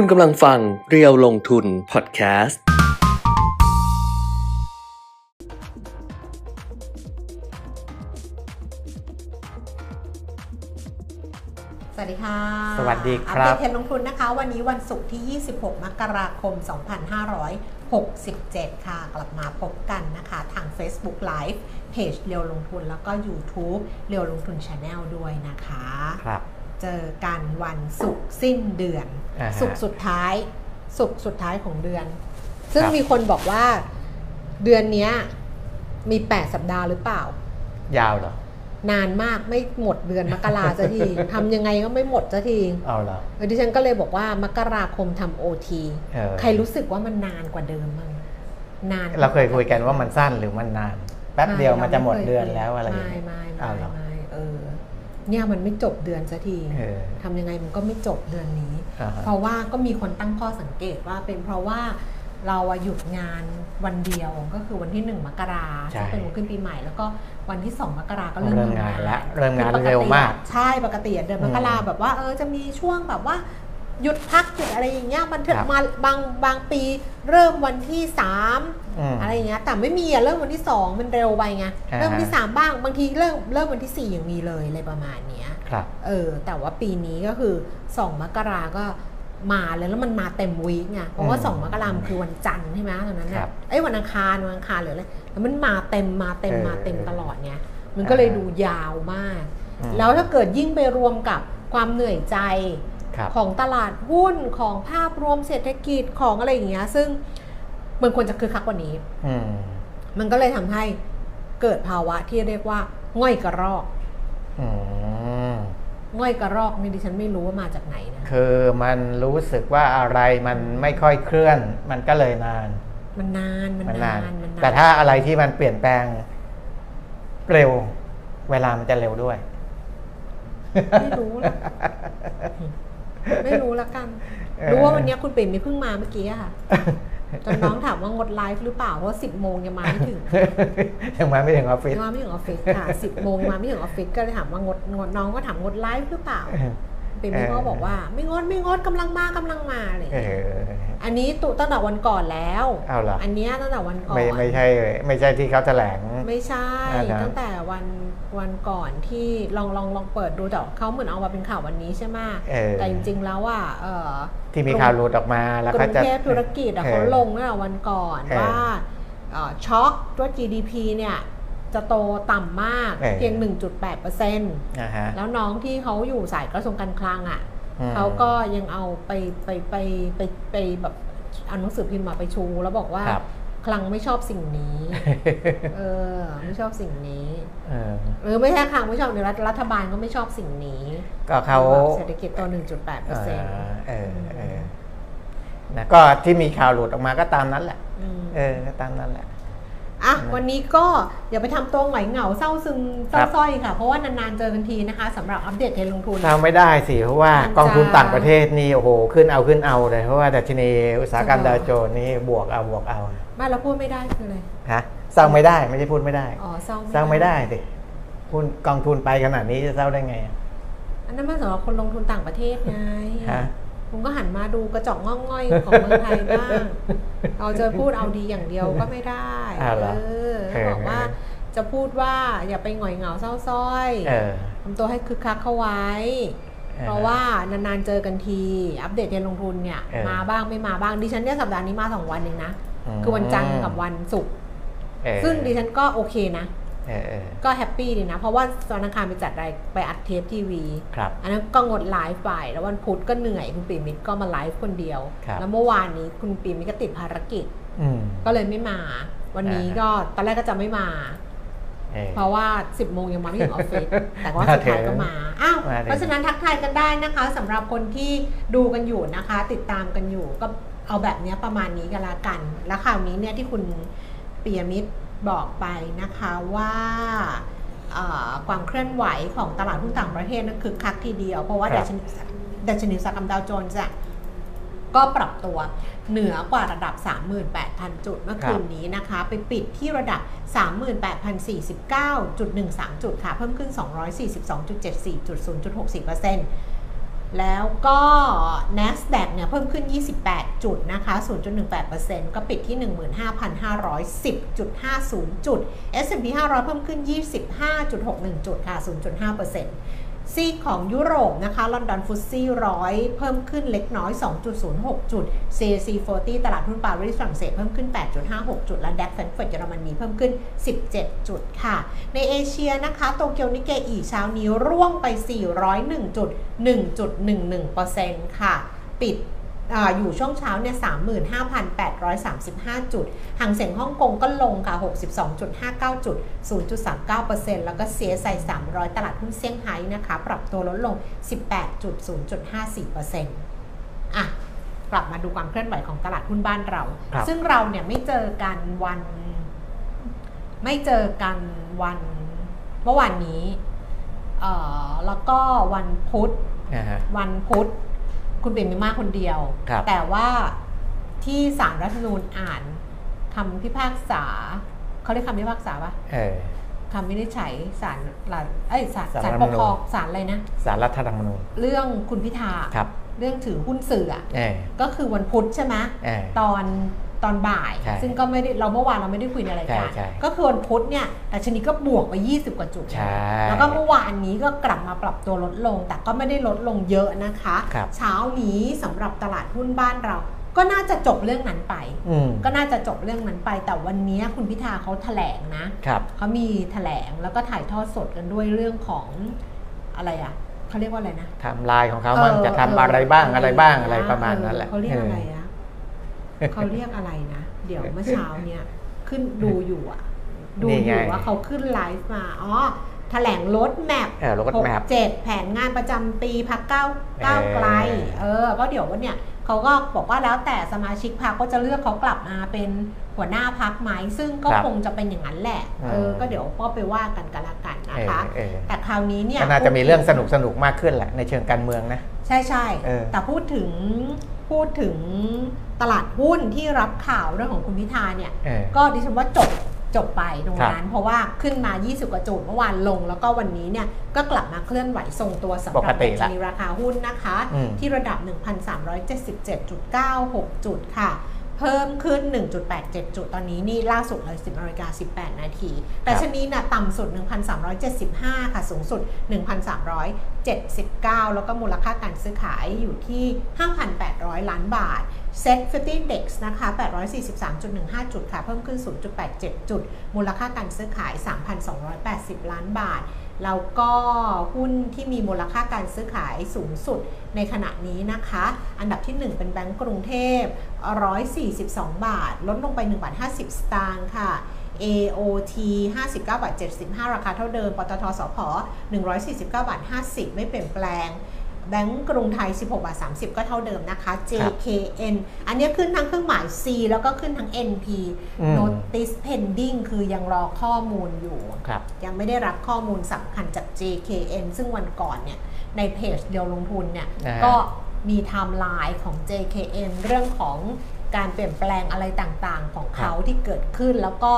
คุณกำลังฟังเรียวลงทุนพอดแคสต์ สวัสดีค่ะสวัสดีครับ อัปเดตเทรนด์ลงทุนนะคะ วันนี้วันศุกร์ที่ 26 มกราคม 2567 ค่ะ กลับมาพบกันนะคะทาง Facebook Live เพจเรียวลงทุนแล้วก็ YouTube เรียวลงทุน Channel ด้วยนะคะ ครับ เจอกันวันศุกร์สิ้นเดือน อ่าฮะ ศุกร์สุดท้ายศุกร์สุดท้ายของเดือน ซึ่งครับมีคนบอกว่าเดือนเนี้ยมี 8 สัปดาห์หรือเปล่า ยาวเหรอ นานมากไม่หมดเดือนมกราสักที ทำยังไงก็ไม่หมดสักทีเอาเหรอเออดิฉันก็เลยบอกว่ามกราคมทำโอทีเออใครรู้สึกว่ามันนานกว่าเดิมมั้งนาน เราเคยคุยกันว่ามันสั้นหรือมันนาน แป๊บเดียวมันจะหมดเดือนแล้วอะไรอย่างไม่เงี้ยไม่เอาไม่เหรอ ไม่เออ เนี่ยมันไม่จบเดือนสักทีเออทำยังไงมันก็ไม่จบเดือนนี้อ่าฮะเพราะว่าก็มีคนตั้งข้อสังเกตว่าเป็นเพราะว่าเราอะหยุดงานวันเดียวก็คือวันที่หนึ่งมกราใช่ซึ่งเป็นวันขึ้นปีใหม่แล้วก็วันที่สองมกราก็เริ่เริ่มมทำงานแล้วเริ่มงานคือปติเร็วมาก ใช่ปกติอะเดือนมกราอืมแบบว่าเออจะมีช่วงแบบว่า หยุดพักหยุดอะไรอย่างเงี้ยมันถึงครับมาบางบางปีเริ่มวันที่สามอืมอะไรอย่างเงี้ยแต่ไม่มีอะเริ่มวันที่สองมันเร็วไปไงอ่าฮะเริ่มวันที่สามบ้างบางทีเริ่มเริ่มวันที่สี่ยังมีเลยอะไรประมาณเนี้ยครับเออแต่ว่าปีนี้ก็คือ2มกราก็มาเลยแล้วมันมาเต็มวีคไงเพราะว่าอืม2มกราคมคือวันจันทร์ใช่ไหมตอนนั้นคเนี่รัยบเอ้ยวันอังคารวันอังคารหรืออะไรแล้วมันมาเต็มมาเต็มเออมาเต็มตลอดไงมันก็เลยดูยาวมากอืมแล้วถ้าเกิดยิ่งไปรวมกับความเหนื่อยใจครับ ของตลาดหุ้นของภาพรวมเศรษฐกิจของอะไรอย่างเงี้ย ซึ่งมันควรจะคือคักกว่านี้อืมมันก็เลยทำให้เกิดภาวะที่เรียกว่า ง่อยกระรอกอืมง่อยกระรอกนี่ดิฉันไม่รู้ว่ามาจากไหนนะคือมันรู้สึกว่าอะไรมันไม่ค่อยเคลื่อน มันก็เลยนาน มันนานมันมันนานานมันนานแต่ถ้าอะไรที่มันเปลี่ยนแปลงเร็ว เวลามันจะเร็วด้วย ไม่รู้หรอก ไม่รู้ละกันเออรู้ว่าวันนี้คุณปิ่มมีเพิ่งมาเมื่อกี้อะค่ะจนน้องถามว่างดไลฟ์หรือเปล่า เพราะสิบโมงยังมาไม่ถึง ยังมาไม่ถึงออฟฟิศยังมาไม่ถึงออฟฟิศค่ะสิบโมงมาไม่ถึงออฟฟิศก็เลยถามว่างดงดน้องก็ถามงดไลฟ์หรือเปล่าปิ่ม เออก็บอกว่าไม่งดไม่งดกำลังมากำลังมาอะไรอย่างเอเลยออันนี้ตุตั้งแต่วันก่อนแล้วเอาเหรออันเนี้ยตั้งแต่วันก่อน ไม่ไม่ใช่ไม่ใช่ที่เขาแถลง ไม่ใช่อ่าครับตั้งแต่วันวันก่อนที่ลองลองลองเปิดดูแต่เขาเหมือนเอามาเป็นข่าววันนี้ใช่ไหมเออแต่จริงๆแล้วอะเออที่มีข่าวหลุดออกมาแล้วกเขารุงจะเทพธุรกิจอะออเขาลงตั้งแต่วันก่อนเออว่าเอ่อช็อกว่า GDP เนี่ย จะโตต่ำมากเออเพียง 1.8%เปอร์เซ็นต์อ่าฮะแล้วน้องที่เขาอยู่สายกระทรวงการคลังอะอืมเขาก็ยังเอาไปไปไปไปไปแบบเอาหนังสือพิมพ์มาไปชู แล้วบอกว่าครับคลังไม่ชอบสิ่งนี้ เออ ไม่ชอบสิ่งนี้เออหรือไม่ใช่คลังไม่ชอบหรือรัฐรัฐบาลก็ไม่ชอบสิ่งนี้ ก็เขาเศรษฐกิจโต1.8เปอร์เซ็นต์เออเออนะก็ที่มีข่าวหลุดออกมาก็ตามนั้นแหละ เออ ก็ตามนั้นแหละ อะวันนี้ก็อย่าไปทำตัวหงอยเหงาเศร้าซึมเศร้าครับส้อยค่ะ เพราะว่านานๆเจอกันทีนะคะสำหรับอัปเดตเทรนด์ลงทุนทำไม่ได้สิเพราะว่ามันจะกองทุนต่างประเทศนี่โอ้โหขึ้นเอาขึ้นเอาเลยเพราะว่าดัชนีอุตสาหกรรมจะบดาอกวโจนส์นี่บวกเอาบวกเอาไม่เราพูดไม่ได้คืออะไรฮะสร้างไม่ได้ไม่ใช่พูดไม่ได้อ๋อเศร้าสร้างไม่ได้สิหุ้นกองทุนไปขนาดนี้จะเศร้าได้ไงอะอันนั้นมันสำหรับคนลงทุนต่างประเทศไงฮะ คุณก็หันมาดูกระจอกง่องง่อยของเมืองไทยบ้างเราจะพูดเอาดีอย่างเดียวก็ไม่ได้อ้าวเหรอเออเออบอกว่าจะพูดว่าอย่าไปหงอยเหงาเศร้าส้อยเออทำตัวให้คึกคักเข้าไว้ออเพราะว่านานๆเจอกันที อัปเดตเทรนด์ลงทุนเนี่ยเออมาบ้างไม่มาบ้างดิฉันเนี่ยสัปดาห์นี้มาสองวันเองนะมคือวันจันทร์กับวันศุกร์เออซึ่งดิฉันก็โอเคนะเออเออ ก็แฮปปี้ดีนะ เพราะว่าวันอังคารไปจัดรายไปอัดเทปทีวีครับอันนั้นก็งดไลฟ์ไป แล้ววันพุธก็เหนื่อยคุณปีมิตรก็มาไลฟ์คนเดียวครับแล้วเมื่อวานนี้คุณปีมิตรก็ติดภารกิจอืมก็เลยไม่มา วันนี้อ่าก็ตอนแรกก็จะไม่มาเออเพราะว่า 10 โมงยังมาไม่ถึงออฟฟิศแต่ว่ามาสุดท้ายถึงก็มาอ้าวมาถึงเพราะฉะนั้นทักทายกันได้นะคะสำหรับคนที่ดูกันอยู่นะคะ ติดตามกันอยู่ก็เอาแบบเนี้ยประมาณนี้กันละกัน แล้วคราวนี้เนี่ยที่คุณปียมิตร บอกไปนะคะว่าเอ่อความเคลื่อนไหวของตลาดหุ้นต่างประเทศนั้นคือคักทีเดียว เพราะว่าครัดับชนีดัชนีอุตสาหกรรมดาวโจนส์อะก็ปรับตัวเหนือกว่าระดับ 38,000 จุดเมื่อคืนนี้นะคะ ไปปิดที่ระดับ 38,049.13 จุดค่ะ เพิ่มขึ้น 242.74จุด0.64%แแล้วก็ NASDAQ เนี่ยเพิ่มขึ้น 28 จุดนะคะ 0.18%ก็ปิดที่ 15,510.50 จุด S&P 500 เพิ่มขึ้น 25.61 จุดค่ะ 0.5% ซีของยุโรปนะคะลอนดอน FTSE ร้อยเพิ่มขึ้นเล็กน้อย 2.06 จุด CAC 40 ตลาดหุ้นปารีสฝรั่งเศสเพิ่มขึ้น 8.56 จุด และ DAX แฟรงก์เฟิร์ตเยอรมนีเพิ่มขึ้น 17 จุดค่ะ ในเอเชียนะคะโตเกียวนิกเกอิเช้านี้ร่วงไป 401จุด1.11%ค่ะ ปิด ออยู่ช่วงเช้าเนี่ย35,835 จุดฮั่งเส็งฮ่องกงก็ลงค่ะ 62.59 จุด 0.39%แล้วก็ CSI 300 ตลาดหุ้นเซี่ยงไฮ้นะคะ ปรับตัวลดลง 18.0.54%อะ กลับมาดูความเคลื่อนไหวของตลาดหุ้นบ้านเราครับซึ่งเราเนี่ยไม่เจอกันวัน ไม่เจอกันวันเมื่อวานนี้เอ่อแล้วก็วันพุธอ่าฮะวันพุธ คุณเป็นมีมากคนเดียว ครับ แต่ว่าที่ศาลรัฐธรรมนูญอ่านคำพิพากษาเขาเรียกคำพิพากษาปะเออ คำวินิจฉัยศาลรัฐเอ้ยศาลศาลศาลรัฐธปรรมกนูญ ครองศาลอะไรนะ สารรัฐธรรมนูญเรื่องคุณพิธา ครับ เรื่องถือหุ้นสื่ออะเออก็คือวันพุธใช่ไหมเออตอน ตอนบ่าย ใช่ซึ่งก็ไม่ได้เราเมื่อวานเราไม่ได้คุยในรายการใช่ใช่ ก็คือวันพุธเนี่ยดัชนีก็บวกไป 20 กว่าจุด ใช่ แล้วก็เมื่อวานนี้ก็กลับมาปรับตัวลดลง แต่ก็ไม่ได้ลดลงเยอะนะคะ ครับ เช้านี้สำหรับตลาดหุ้นบ้านเรา ก็น่าจะจบเรื่องนั้นไป อืมก็น่าจะจบเรื่องนั้นไป แต่วันนี้คุณพิธาเขาแถลงนะครับ เขามีแถลงแล้วก็ถ่ายทอดสดกันด้วยเรื่องของอะไรอะเขาเรียกว่าอะไรนะไทำลายของเขามันจะทำอะไรบ้างอะไรบ้างอะไรประมาณนั้นแหละเขาเรียกอะไรเอะ เขาเรียกอะไรนะ เดี๋ยวเมื่อเช้าเนี่ยขึ้นดูอยู่อะดูนี่อไงยู่ว่าเขาขึ้นไลฟ์มา อ๋อแถลงรถแมพเออ road map เจ็ดแผนงานประจำปีพักเก้าก้าวไกล เออ ก็เดี๋ยววันเนี่ยเขาก็บอกว่าแล้วแต่สมาชิกพรรคก็จะเลือกเขากลับมาเป็นหัวหน้าพักไหมซึ่งก็ครับคงจะเป็นอย่างนั้นแหละ เออ ก็เดี๋ยวก็ไปว่ากันกันละกันนะคะเออเออแต่คราวนี้เนี่ยก็น่าจะมีเรื่องสนุกสนุกๆมากขึ้นแหละในเชิงการเมืองนะ ใช่ใช่เออแต่พูดถึง พูดถึงตลาดหุ้นที่รับข่าวเรื่องของคุณพิธาเนี่ยเออก็ดิฉันว่าจบจบไปตรงครับนั้น เพราะว่าขึ้นมา 20 กว่าจุดเมื่อวานลง แล้วก็วันนี้เนี่ยก็กลับมาเคลื่อนไหวทรงตัวสำหปรักบติดัชละนีราคาหุ้นนะคะอืมที่ระดับ 1,377.96 จุดค่ะ เพิ่มขึ้น 1.87 จุด ตอนนี้นี่ล่าสุดเลย 10นาฬิกา18 นาที แต่ชนีน่ะต่ำสุด 1,375 ค่ะ สูงสุด 1,379 แล้วก็มูลค่าการซื้อขายอยู่ที่ 5,800 ล้านบาท Set 50 Index นะคะ 843.15 จุดค่ะ เพิ่มขึ้น 0.87 จุด มูลค่าการซื้อขาย 3,280 ล้านบาท แล้วก็หุ้นที่มีมูลค่าการซื้อขายสูงสุดในขณะนี้นะคะ อันดับที่ 1 เป็นแบงก์กรุงเทพ 142 บาท ลดลงไป1บาท50 สตางค์ค่ะ AOT 59บาท75 ราคาเท่าเดิม ปตทสพ149บาท50 ไม่เปลี่ยนแปลง แบงก์กรุงไทย 16บาท30 ก็เท่าเดิมนะคะ JKN อันนี้ขึ้นทั้งเครื่องหมาย C แล้วก็ขึ้นทั้ง NP อืม Notice Pending คือยังรอข้อมูลอยู่ ครับ ยังไม่ได้รับข้อมูลสำคัญจาก JKN ซึ่งวันก่อนเนี่ยในเพจเดียวลงทุนเนี่ยอ่า ก็มีไทม์ไลน์ของ JKN เรื่องของการเปลี่ยนแปลงอะไรต่างๆ ของเขาที่เกิดขึ้น แล้วก็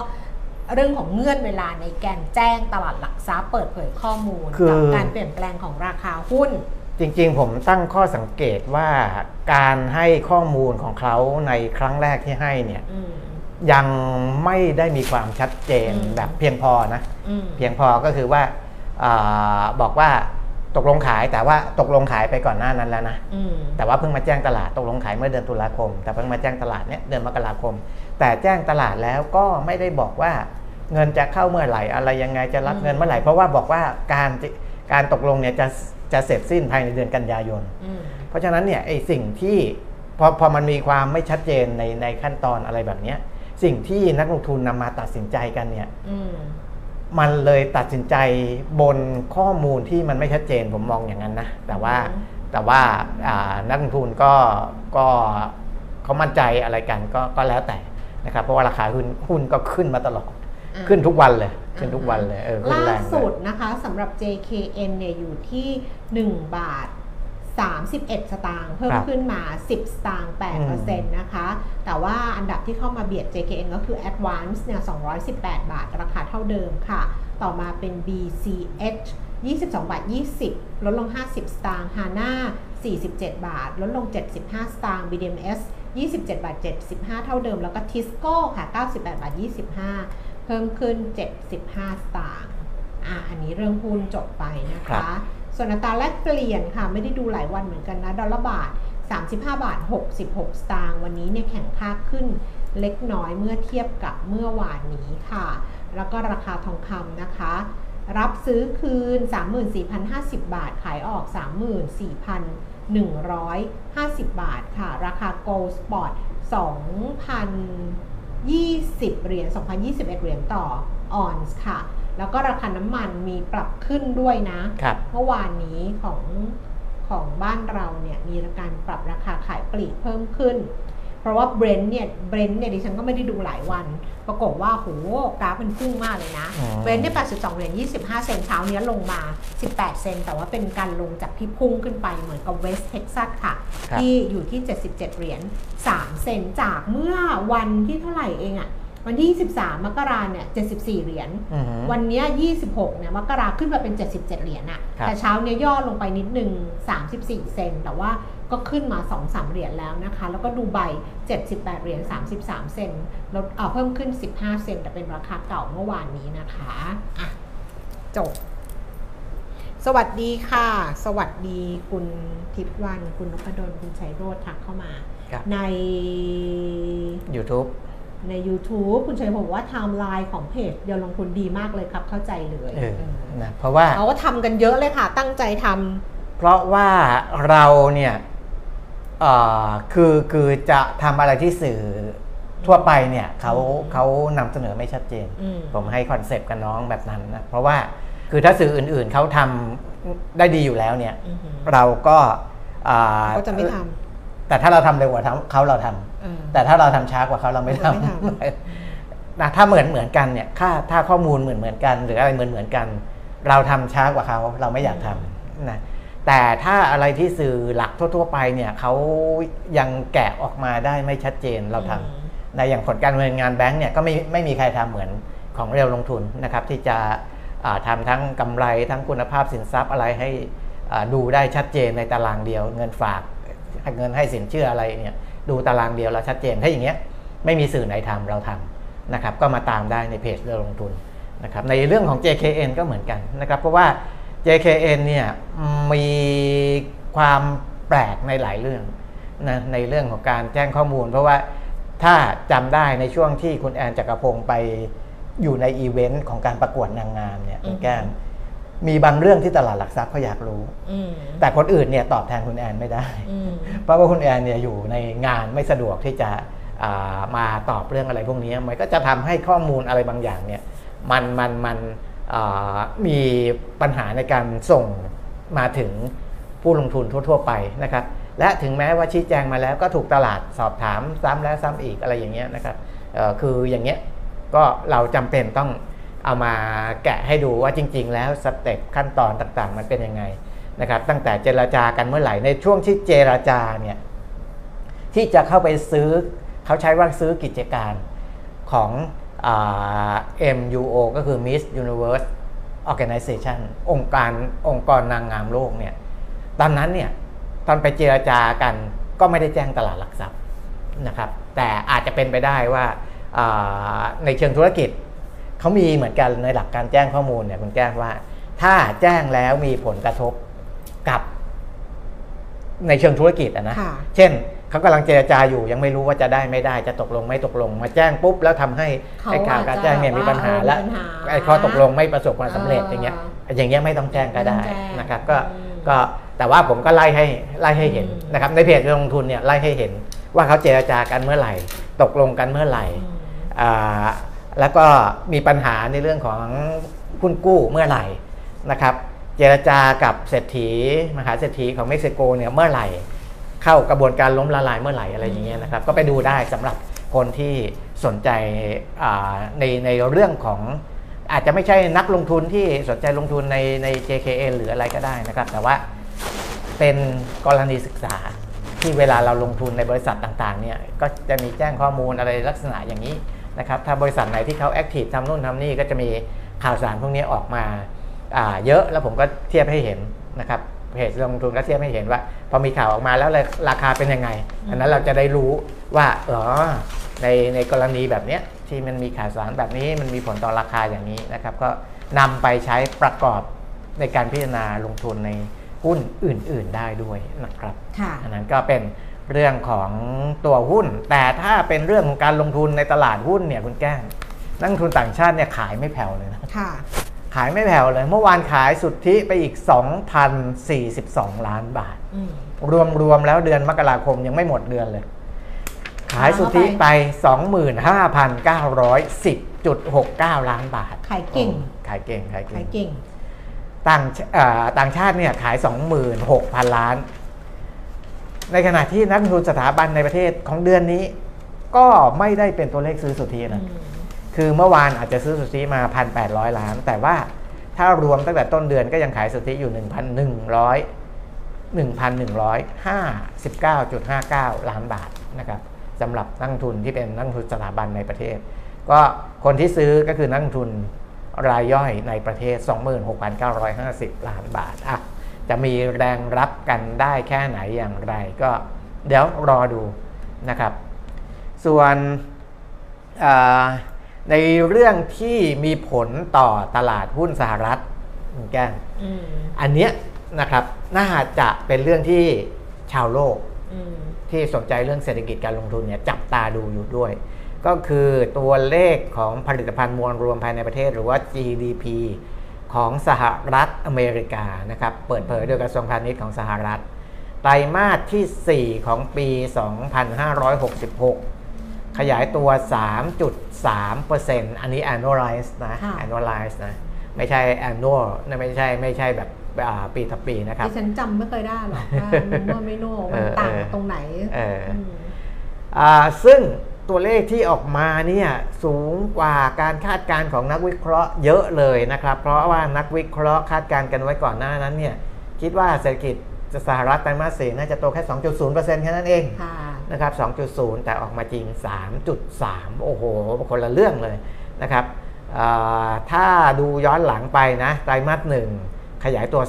เรื่องของเงื่อนเวลาในการแจ้งตลาดหลักทรัพย์เปิดเผยข้อมูลคือ กับการเปลี่ยนแปลงของราคาหุ้น จริงๆ ผมตั้งข้อสังเกตว่าการให้ข้อมูลของเขาในครั้งแรกที่ให้เนี่ยอืมยังไม่ได้มีความชัดเจนอืมแบบเพียงพอนะอืมเพียงพอก็คือว่าอาบอกว่าตกลงขายแต่ว่าตกลงขายไปก่อนหน้านั้นแล้วนะอืมแต่ว่าเพิ่งมาแจ้งตลาดตกลงขายเมื่อเดือนตุลาคม แต่เพิ่งมาแจ้งตลาดเนี่ยเดือนมกราคม แต่แจ้งตลาดแล้วก็ไม่ได้บอกว่าเงินจะเข้าเมื่อไหร่อะไรยังไงจะรับอืมเงินเมื่อไหร่เพราะว่าบอกว่าการการตกลงเนี่ยจะ จะเสร็จสิ้นภายในเดือนกันยายนอืมเพราะฉะนั้นเนี่ยไอ้สิ่งที่พอพอมันมีความไม่ชัดเจนในในขั้นตอนอะไรแบบเนี้ยสิ่งที่นักลงทุนนำมาตัดสินใจกันเนี่ยอืมมันเลยตัดสินใจบนข้อมูลที่มันไม่ชัดเจนผมมองอย่างนั้นนะแต่ว่าอืมแต่ว่าอ่านักลงทุนก็ก็เขามั่นใจอะไรกันก็ก็แล้วแต่นะครับเพราะว่าราคาหุ้นหุ้นก็ขึ้นมาตลอดอ่า ขึ้นทุกวันเลยขึ้นทุกวันเลยเออขึ้นล่าแรงเลยสุดนะคะสำหรับ JKN เนี่ยอยู่ที่ 1 บาท 31 สตางค์เพิ่มครับขึ้นมา 10 สตางค์8%นะคะ แต่ว่าอันดับที่เข้ามาเบียด JKN ก็คือ Advance เนี่ย 218 บาท ราคาเท่าเดิมค่ะ ต่อมาเป็น BCH 22 บาท 20 ลดลง 50 สตางค์ HANA 47 บาท ลดลง 75 สตางค์ BDMs 27 บาท 75 เท่าเดิม แล้วก็ Tisco ค่ะ 98 บาท 25 เพิ่มขึ้น 75 สตางค์อันนี้เรื่องหุ้นจบไปนะคะ ส่วนอัตราแลกเปลี่ยนค่ะ ไม่ได้ดูหลายวันเหมือนกันนะ ดอลลาร์บาท 35 บาท 66 สตางค์วันนี้เนี่ยแข่งค่าขึ้นเล็กน้อยเมื่อเทียบกับเมื่อวานนี้ค่ะ แล้วก็ราคาทองคำนะคะ รับซื้อคืน 34,050 บาท ขายออก 34,150 บาทค่ะ ราคา gold spot 2,000 20 เหรียญ 2,021 เหรียญต่อออนซ์ค่ะ แล้วก็ราคาน้ำมันมีปรับขึ้นด้วยนะ เมื่อวานนี้ของของบ้านเราเนี่ยมีการปรับราคาขายปลีกเพิ่มขึ้น เพราะว่าเบรนท์เนี่ยเบรนท์เนี่ยดิฉันก็ไม่ได้ดูหลายวัน ปรากฏว่าโหกราฟมันพุ่งมากเลยนะอ๋อเบรนท์เนี่ย82เหรียญ25 เซนต์เช้านี้ลงมา 18 เซนต์แต่ว่าเป็นการลงจากที่พุ่งขึ้นไปเหมือนกับเวสต์เท็กซัสค่ะครับที่อยู่ที่ 77 เหรียญ3 เซนต์จากเมื่อวันที่เท่าไหร่เองอะวันที่ 23 มกราเนี่ย 74 เหรียญอือฮึวันเนี้ย26 เนี่ย มกราขึ้นมาเป็น 77 เหรียญอะครับแต่เช้าเนี้ยย่อลงไปนิดนึง 34 เซนต์ แต่ว่า ก็ขึ้นมา 2-3 เหรียญแล้วนะคะ แล้วก็ดูไบ78 เหรียญ 33 เซนต์ลดเอ่อเพิ่มขึ้น 15 เซนต์แต่เป็นราคาเก่าเมื่อวานนี้นะคะอะจบ สวัสดีค่ะ สวัสดีคุณทิพย์วัน คุณนพดล คุณชัยโรธทักเข้ามาครับใน YouTube ใน YouTube คุณชัยบอกว่าไทม์ไลน์ของเพจเดียวลงทุนดีมากเลยครับเข้าใจเลยเออเออนะเพราะว่าเขาก็ทำกันเยอะเลยค่ะ ตั้งใจทำเพราะว่าเราเนี่ยเอ่อ คือคือจะทำอะไรที่สื่อทั่วไปเนี่ยเขาอืมเขานำเสนอไม่ชัดเจนอืมผมให้คอนเซปต์กับน้องแบบนั้นนะเพราะว่าคือถ้าสื่ออื่นๆเขาทำได้ดีอยู่แล้วเนี่ยอือหือเราก็อ่าก็จะไม่ทแต่ถ้าเราทำเร็วกว่าเขาเราทำำเออแต่ถ้าเราทำช้ากว่าเขาเราไม่ทเราไม่ทำนะถ้าเหมือนเหมือนกันเนี่ยค่าถ้าข้อมูลเหมือนเหมือนกัน หรืออะไรเหมือนเหมือนกัน เราทำช้ากว่าเขาเราไม่อยากทำนะ แต่ถ้าอะไรที่สื่อหลักทั่ว ๆ ไปเนี่ยเขายังแกะออกมาได้ไม่ชัดเจนเราทำในอย่างผลการดำเนินงานแบงก์เนี่ยก็ไม่ไม่มีใครทำเหมือนของเรียวลงทุนนะครับที่จะอ่าทำทั้งกำไรทั้งคุณภาพสินทรัพย์อะไรให้อ่าดูได้ชัดเจนในตารางเดียว เงินฝากเงินให้สินเชื่ออะไรเนี่ยดูตารางเดียวแล้วชัดเจนถ้าอย่างเงี้ยไม่มีสื่อไหนทำเราทำนะครับก็มาตามได้ในเพจเรียวลงทุนนะครับในเรื่องของ JKN ก็เหมือนกันนะครับเพราะว่า JKN เนี่ยมีความแปลกในหลายเรื่องนะในเรื่องของการแจ้งข้อมูล เพราะว่าถ้าจำได้ในช่วงที่คุณแอนจักรพงศ์ไปอยู่ในอีเวนต์ของการประกวดนางงามเนี่ยคุณแก้มมีบางเรื่องที่ตลาดหลักทรัพย์เขาอยากรู้อืมแต่คนอื่นเนี่ยตอบแทนคุณแอนไม่ได้อืมเพราะว่าคุณแอนเนี่ยอยู่ในงานไม่สะดวกที่จะอ่ามาตอบเรื่องอะไรพวกนี้ มันก็จะทำให้ข้อมูลอะไรบางอย่างเนี่ยมันมันมันอ่า มีปัญหาในการส่งมาถึงผู้ลงทุนทั่ว ๆ ไปนะครับ และถึงแม้ว่าชี้แจงมาแล้วก็ถูกตลาดสอบถามซ้ำแล้วซ้ำอีกอะไรอย่างเงี้ยนะครับคืออย่างเงี้ยก็เราจำเป็นต้องเอามาแกะให้ดูว่าจริง ๆ แล้วสเต็ปขั้นตอนต่างๆ มันเป็นยังไงนะครับ ตั้งแต่เจรจากันเมื่อไหร่ในช่วงที่เจรจาเนี่ยที่จะเข้าไปซื้อเขาใช้ว่าซื้อกิจการของ MUO ก็คือ Miss Universe Organization องค์การองค์กรนางงามโลกเนี่ยตอนนั้นเนี่ยตอนไปเจรจากันก็ไม่ได้แจ้งตลาดหลักทรัพย์นะครับแต่อาจจะเป็นไปได้ว่าอ่าในเชิงธุรกิจเขามีเหมือนกันในหลักการแจ้งข้อมูลเนี่ยคุณแจ้งว่า ถ้าแจ้งแล้วมีผลกระทบกับในเชิงธุรกิจอะนะค่ะเช่น เขากำลังเจรจาอยู่ยังไม่รู้ว่าจะได้ไม่ได้จะตกลงไม่ตกลง มาแจ้งปุ๊บแล้วทำให้เขาไอ้ข่าวการแจ้งเนี่ยอาจจะมีปัญหาว่าและมีปัญหาไอ้ข้อตกลงไม่ประสบความสำเร็จเออออย่างเงี้ยอย่างเงี้ยไม่ต้องแจ้งก็ได้ไม่ต้องแจ้งนะครับก็อืมก็แต่ว่าผมก็ไล่ให้ไล่ให้เห็นอืมนะครับในเพจลงทุนเนี่ยไล่ให้เห็นว่าเขาเจรจากันเมื่อไหร่ ตกลงกันเมื่อไหร่อืมอ่าแล้วก็มีปัญหาในเรื่องของหุ้นกู้เมื่อไหร่นะครับ เจรจากับเศรษฐีมหาเศรษฐีของเม็กซิโกเนี่ยเมื่อไหร่ เข้ากระบวนการล้มละลายเมื่อไหร่อะไรอย่างเงี้ยนะครับ ก็ไปดูได้สำหรับคนที่สนใจในในเรื่องของอาจจะไม่ใช่นักลงทุนที่สนใจลงทุนในใน JKN หรืออะไรก็ได้นะครับ แต่ว่าเป็นกรณีศึกษาที่เวลาเราลงทุนในบริษัทต่างๆเนี่ยก็จะมีแจ้งข้อมูลอะไรลักษณะอย่างนี้นะครับถ้าบริษัทไหนที่เขาแอคทีฟทำนู่นทำนี่ก็จะมีข่าวสารพวกนี้ออกมาเยอะแล้วผมก็เทียบให้เห็นนะครับ เพจลงทุนก็เทียบให้เห็นว่า พอมีข่าวออกมาแล้วเลยราคาเป็นยังไง อันนั้นเราจะได้รู้ว่าอ๋อในในกรณีแบบเนี้ยที่มันมีข่าวสารแบบนี้มันมีผลต่อราคาอย่างนี้นะครับ ก็นำไปใช้ประกอบในการพิจารณาลงทุนในหุ้นอื่น ๆได้ด้วยนะครับค่ะอันนั้นก็เป็นเรื่องของตัวหุ้น แต่ถ้าเป็นเรื่องของการลงทุนในตลาดหุ้นเนี่ยคุณแก้งนักลงทุนต่างชาติเนี่ยขายไม่แผ่วเลยนะค่ะ ขายไม่แผ่วเลย เมื่อวานขายสุทธิไปอีก 2,042 ล้านบาทอืมรวมรวมแล้วเดือนมกราคมยังไม่หมดเดือนเลย ขายสุทธิไป 25,910.69 ล้านบาท ขายเก่งโอ้ขายเก่งขายเก่ขายงเก่งต่างเอ่อต่างชาติเนี่ยขาย 26,000 ล้าน ในขณะที่นักลงทุนสถาบันในประเทศของเดือนนี้ ก็ไม่ได้เป็นตัวเลขซื้อสุทธินะ คือเมื่อวานอาจจะซื้อสุทธิมา1,800ล้าน แต่ว่าถ้ารวมตั้งแต่ต้นเดือนก็ยังขายสุทธิอยู่1,100 1,159.59ล้านบาทนะครับสำหรับนักลงทุนที่เป็นนักลงทุนสถาบันในประเทศ ก็คนที่ซื้อก็คือนักลงทุนรายย่อยในประเทศ 26,950 ล้านบาทอะจะมีแรงรับกันได้แค่ไหนอย่างไรก็เดี๋ยวรอดูนะครับ ส่วนอ่า ในเรื่องที่มีผลต่อตลาดหุ้นสหรัฐคุณแก้งอืมอันเนี้ยนะครับน่าจะเป็นเรื่องที่ชาวโลกอืมที่สนใจเรื่องเศรษฐกิจการลงทุนเนี่ยจับตาดูอยู่ด้วย ก็คือตัวเลขของผลิตภัณฑ์มวลรวมภายในประเทศ หรือว่า GDP ของสหรัฐอเมริกานะครับเปิดเผยโดยกระทรวงพาณิชย์ของสหรัฐ ไตรมาสที่ 4 ของปี 2566 ขยายตัว 3.3%อันนี้ annualize นะค่ะ annualize นะ ไม่ใช่ annual นะไม่ใช่ไม่ใช่แบบอ่าปีต่อปีนะครับดิฉันจำไม่เคยได้หรอกว่าโนไม่โนเอมันอต่างเออตรงไหนเอออืมอ่าซึ่งตัวเลขที่ออกมาเนี่ยสูงกว่าการคาดการณ์ของนักวิเคราะห์เยอะเลยนะครับ เพราะว่านักวิเคราะห์คาดการณ์กันไว้ก่อนหน้านั้นเนี่ยคิดว่าเศรษฐกิจสหรัฐไตรมาสสี่น่าจะโตแค่ 2.0%แค่นั้นเองค่ะ นะครับ 2.0 แต่ออกมาจริง 3.3 โอ้โห คนละเรื่องเลยนะครับอ่าถ้าดูย้อนหลังไปนะ ไตรมาส 1 ขยายตัว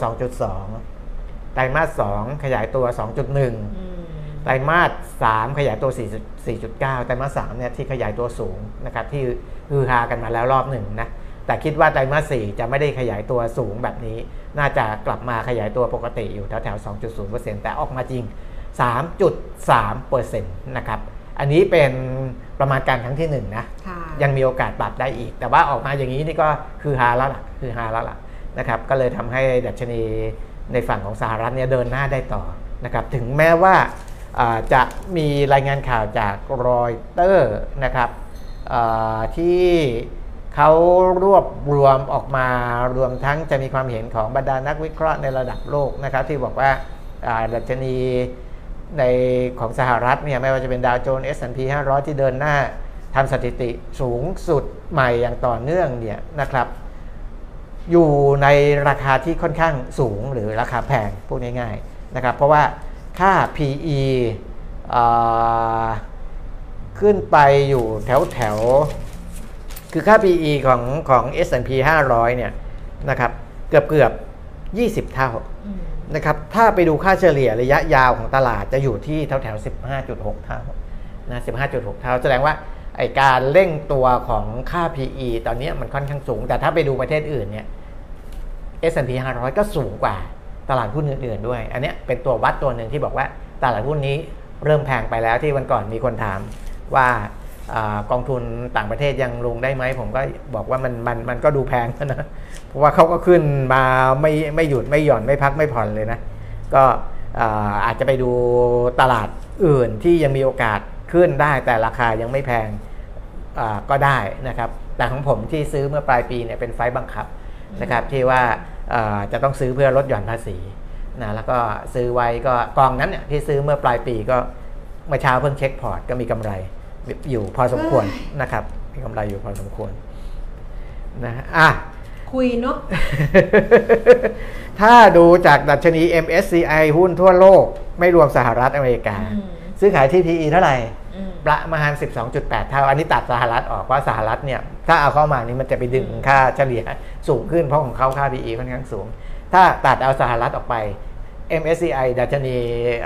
2.2 ไตรมาส 2 ขยายตัว 2.1อืมไตรมาส 3 ขยายตัว4 4.9 ไตรมาส 3 เนี่ยที่ขยายตัวสูงนะครับที่ฮือฮากันมาแล้วรอบหนึ่งนะ แต่คิดว่าไตรมาส 4 จะไม่ได้ขยายตัวสูงแบบนี้ น่าจะกลับมาขยายตัวปกติอยู่แถวๆ 2.0%แต่ออกมาจริง 3.3%นะครับ อันนี้เป็นประมาณการครั้งที่1นะค่ะยังมีโอกาสปรับได้อีก แต่ว่าออกมาอย่างนี้นี่ก็คือฮาแล้วล่ะ คือฮาแล้วล่ะนะครับ ก็เลยทำให้ดัชนีในฝั่งของสหรัฐเนี่ยเดินหน้าได้ต่อนะครับ ถึงแม้ว่าอ่าจะมีรายงานข่าวจากรอยเตอร์นะครับอ่าที่เขารวบรวมออกมารวมทั้งจะมีความเห็นของบรรดานักวิเคราะห์ในระดับโลกนะครับ ที่บอกว่าอ่าดัชนี ในของสหรัฐเนี่ยไม่ว่าจะเป็นดาวโจนส์ S&P 500 ที่เดินหน้าทำสถิติสูงสุดใหม่อย่างต่อเนื่องเนี่ยนะครับ อยู่ในราคาที่ค่อนข้างสูงหรือราคาแพงพูดง่ายๆนะครับ เพราะว่าค่า PE อ่าขึ้นไปอยู่แถวแถวคือค่า PE ของของ S&P 500 เนี่ยนะครับ เกือบเกือบ 20 เท่า นะครับถ้าไปดูค่าเฉลี่ยระยะยาวของตลาดจะอยู่ที่แถวแถว15.6 เท่านะ15.6 เท่า แสดงว่าไอการเร่งตัวของค่า PE ตอนนี้มันค่อนข้างสูง แต่ถ้าไปดูประเทศอื่นเนี่ย S&P 500 ก็สูงกว่าตลาดหุ้นอื่นๆด้วย อันเนี้ยเป็นตัววัดตัวหนึ่งที่บอกว่าตลาดหุ้นนี้เริ่มแพงไปแล้วที่วันก่อนมีคนถามว่า อกองทุนต่างประเทศยังลงได้ไหม ผมก็บอกว่ามันมันมันก็ดูแพงนะ เพราะว่าเขาก็ขึ้นมาไม่ไม่หยุดไม่หย่อนไม่พักไม่ผ่อนเลยนะ ก็อาอาจจะไปดูตลาดอื่นที่ยังมีโอกาสขึ้นได้แต่ราคายังไม่แพงก็ได้นะครับ แต่ของผมที่ซื้อเมื่อปลายปีเนี่ยเป็นไฟบังคับนะครับที่ว่าจะต้องซื้อเพื่อลดหย่อนภาษีนะแล้วก็ซื้อไว้ก็กองนั้นเนี่ยที่ซื้อเมื่อปลายปีก็เมื่อเช้าเพิ่งเช็คพอร์ตก็มีกำไร อยู่พอสมควรนะครับ มีกำไรอยู่พอสมควรนะอะคุยเนาะถ้าดูจากดัชนี MSCI หุ้นทั่วโลก ไม่รวมสหรัฐอเมริกาอืมซื้อขายที่ PE เท่าไหร่อืมประมาณ 12.8 เท่า อันนี้ตัดสหรัฐออกเพราะสหรัฐเนี่ย ถ้าเอาเข้ามานี่มันจะไปดึงค่าเฉลี่ยสูงขึ้นเพราะของเขาค่า PE ค่อนข้างสูง ถ้าตัดเอาสหรัฐออกไป MSCI ดัชนี